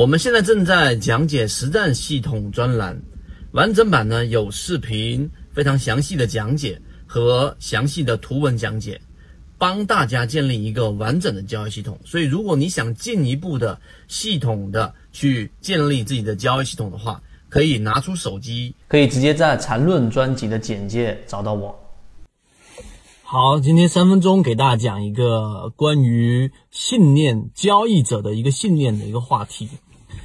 我们现在正在讲解实战系统专栏，完整版呢有视频，非常详细的讲解和详细的图文讲解，帮大家建立一个完整的交易系统。所以，如果你想进一步的系统的去建立自己的交易系统的话，可以拿出手机，可以直接在缠论专辑的简介找到我。好，今天三分钟给大家讲一个关于信念交易者的一个信念的一个话题，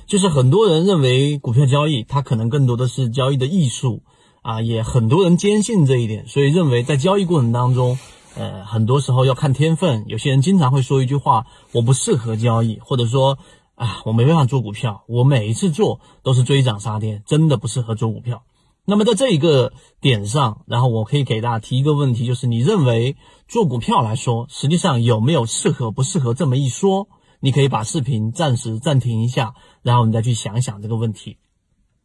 就是很多人认为股票交易它可能更多的是交易的艺术啊，也很多人坚信这一点，所以认为在交易过程当中，呃，很多时候要看天分。有些人经常会说一句话：我不适合交易，或者说。啊，我没办法做股票，我每一次做都是追涨杀跌，真的不适合做股票。那么在这一个点上，然后我可以给大家提一个问题，就是你认为做股票来说，实际上有没有适合不适合这么一说？你可以把视频暂时暂停一下，然后你再去想想这个问题。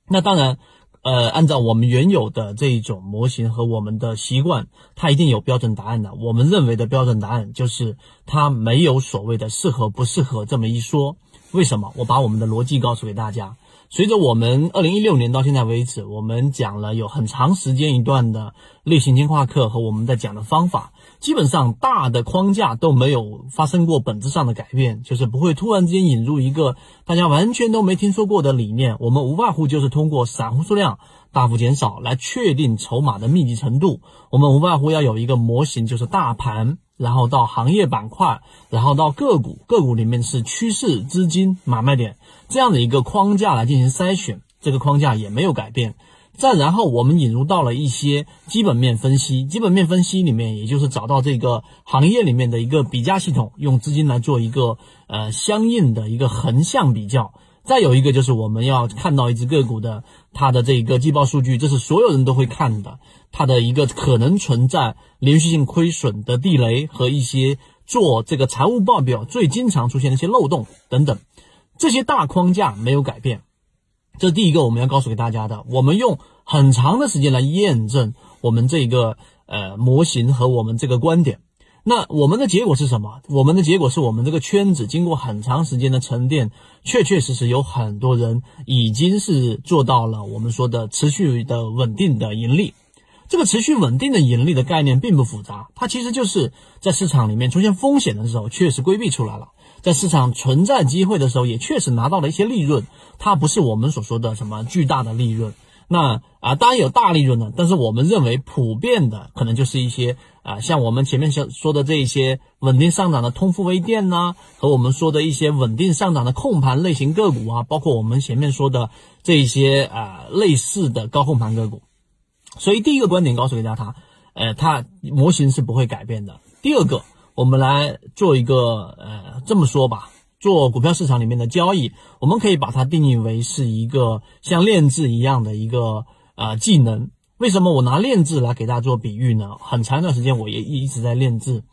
那当然。呃，按照我们原有的这一种模型和我们的习惯，它一定有标准答案的。我们认为的标准答案就是它没有所谓的适合不适合这么一说。为什么？我把我们的逻辑告诉给大家。随着我们二零一六年到现在为止，我们讲了有很长时间一段的类型进化课和我们在讲的方法，基本上大的框架都没有发生过本质上的改变，就是不会突然之间引入一个大家完全都没听说过的理念。我们无外乎就是通过散户数量大幅减少来确定筹码的密集程度。我们无外乎要有一个模型，就是大盘。然后到行业板块，然后到个股，个股里面是趋势、资金、买卖点这样的一个框架来进行筛选，这个框架也没有改变。再然后我们引入到了一些基本面分析，基本面分析里面也就是找到这个行业里面的一个比价系统，用资金来做一个呃相应的一个横向比较。再有一个就是我们要看到一只个股的它的这个季报数据，这是所有人都会看的，它的一个可能存在连续性亏损的地雷和一些做这个财务报表最经常出现的一些漏洞等等，这些大框架没有改变。这是第一个我们要告诉给大家的。我们用很长的时间来验证我们这个呃模型和我们这个观点。那我们的结果是什么？我们的结果是我们这个圈子经过很长时间的沉淀，确确实实有很多人已经是做到了我们说的持续的稳定的盈利。这个持续稳定的盈利的概念并不复杂，它其实就是在市场里面出现风险的时候，确实规避出来了；在市场存在机会的时候，也确实拿到了一些利润。它不是我们所说的什么巨大的利润。那啊，当然有大利润的，但是我们认为普遍的可能就是一些啊，像我们前面说说的这一些稳定上涨的通富微电呐，和我们说的一些稳定上涨的控盘类型个股啊，包括我们前面说的这一些啊类似的高控盘个股。所以第一个观点告诉给大家，它呃，它模型是不会改变的。第二个，我们来做一个呃这么说吧。做股票市场里面的交易，我们可以把它定义为是一个像练字一样的一个呃技能。为什么我拿练字来给大家做比喻呢？很长一段时间我也一直在练字。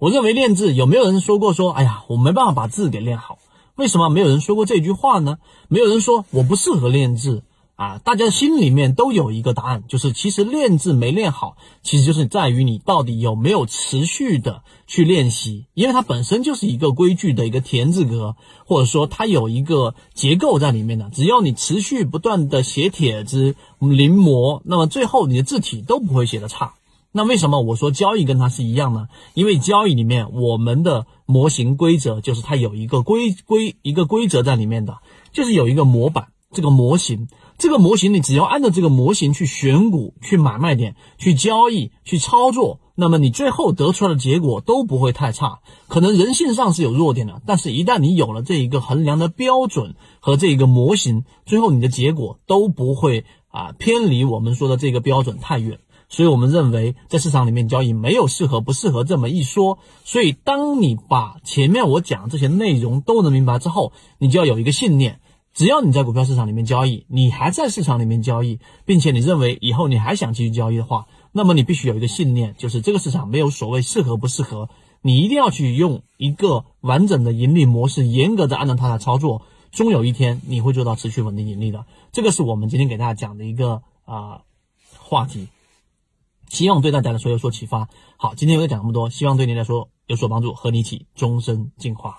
我认为练字有没有人说过说，哎呀，我没办法把字给练好？为什么没有人说过这句话呢？没有人说我不适合练字。啊，大家心里面都有一个答案，就是其实练字没练好，其实就是在于你到底有没有持续的去练习，因为它本身就是一个规矩的一个田字格，或者说它有一个结构在里面的。只要你持续不断的写帖子、临摹，那么最后你的字体都不会写的差。那为什么我说交易跟它是一样呢？因为交易里面我们的模型规则就是它有一个规规一个规则在里面的，就是有一个模板。这个模型，这个模型，你只要按照这个模型去选股、去买卖点、去交易、去操作，那么你最后得出来的结果都不会太差。可能人性上是有弱点的，但是一旦你有了这一个衡量的标准和这一个模型，最后你的结果都不会啊偏离我们说的这个标准太远。所以我们认为，在市场里面交易没有适合不适合这么一说。所以，当你把前面我讲这些内容都能明白之后，你就要有一个信念。只要你在股票市场里面交易，你还在市场里面交易，并且你认为以后你还想继续交易的话，那么你必须有一个信念，就是这个市场没有所谓适合不适合，你一定要去用一个完整的盈利模式，严格的按照它来操作，终有一天你会做到持续稳定盈利的。这个是我们今天给大家讲的一个啊话题，希望对大家来说有所启发。好，今天我就讲这么多，希望对您来说有所帮助，和你一起终身进化。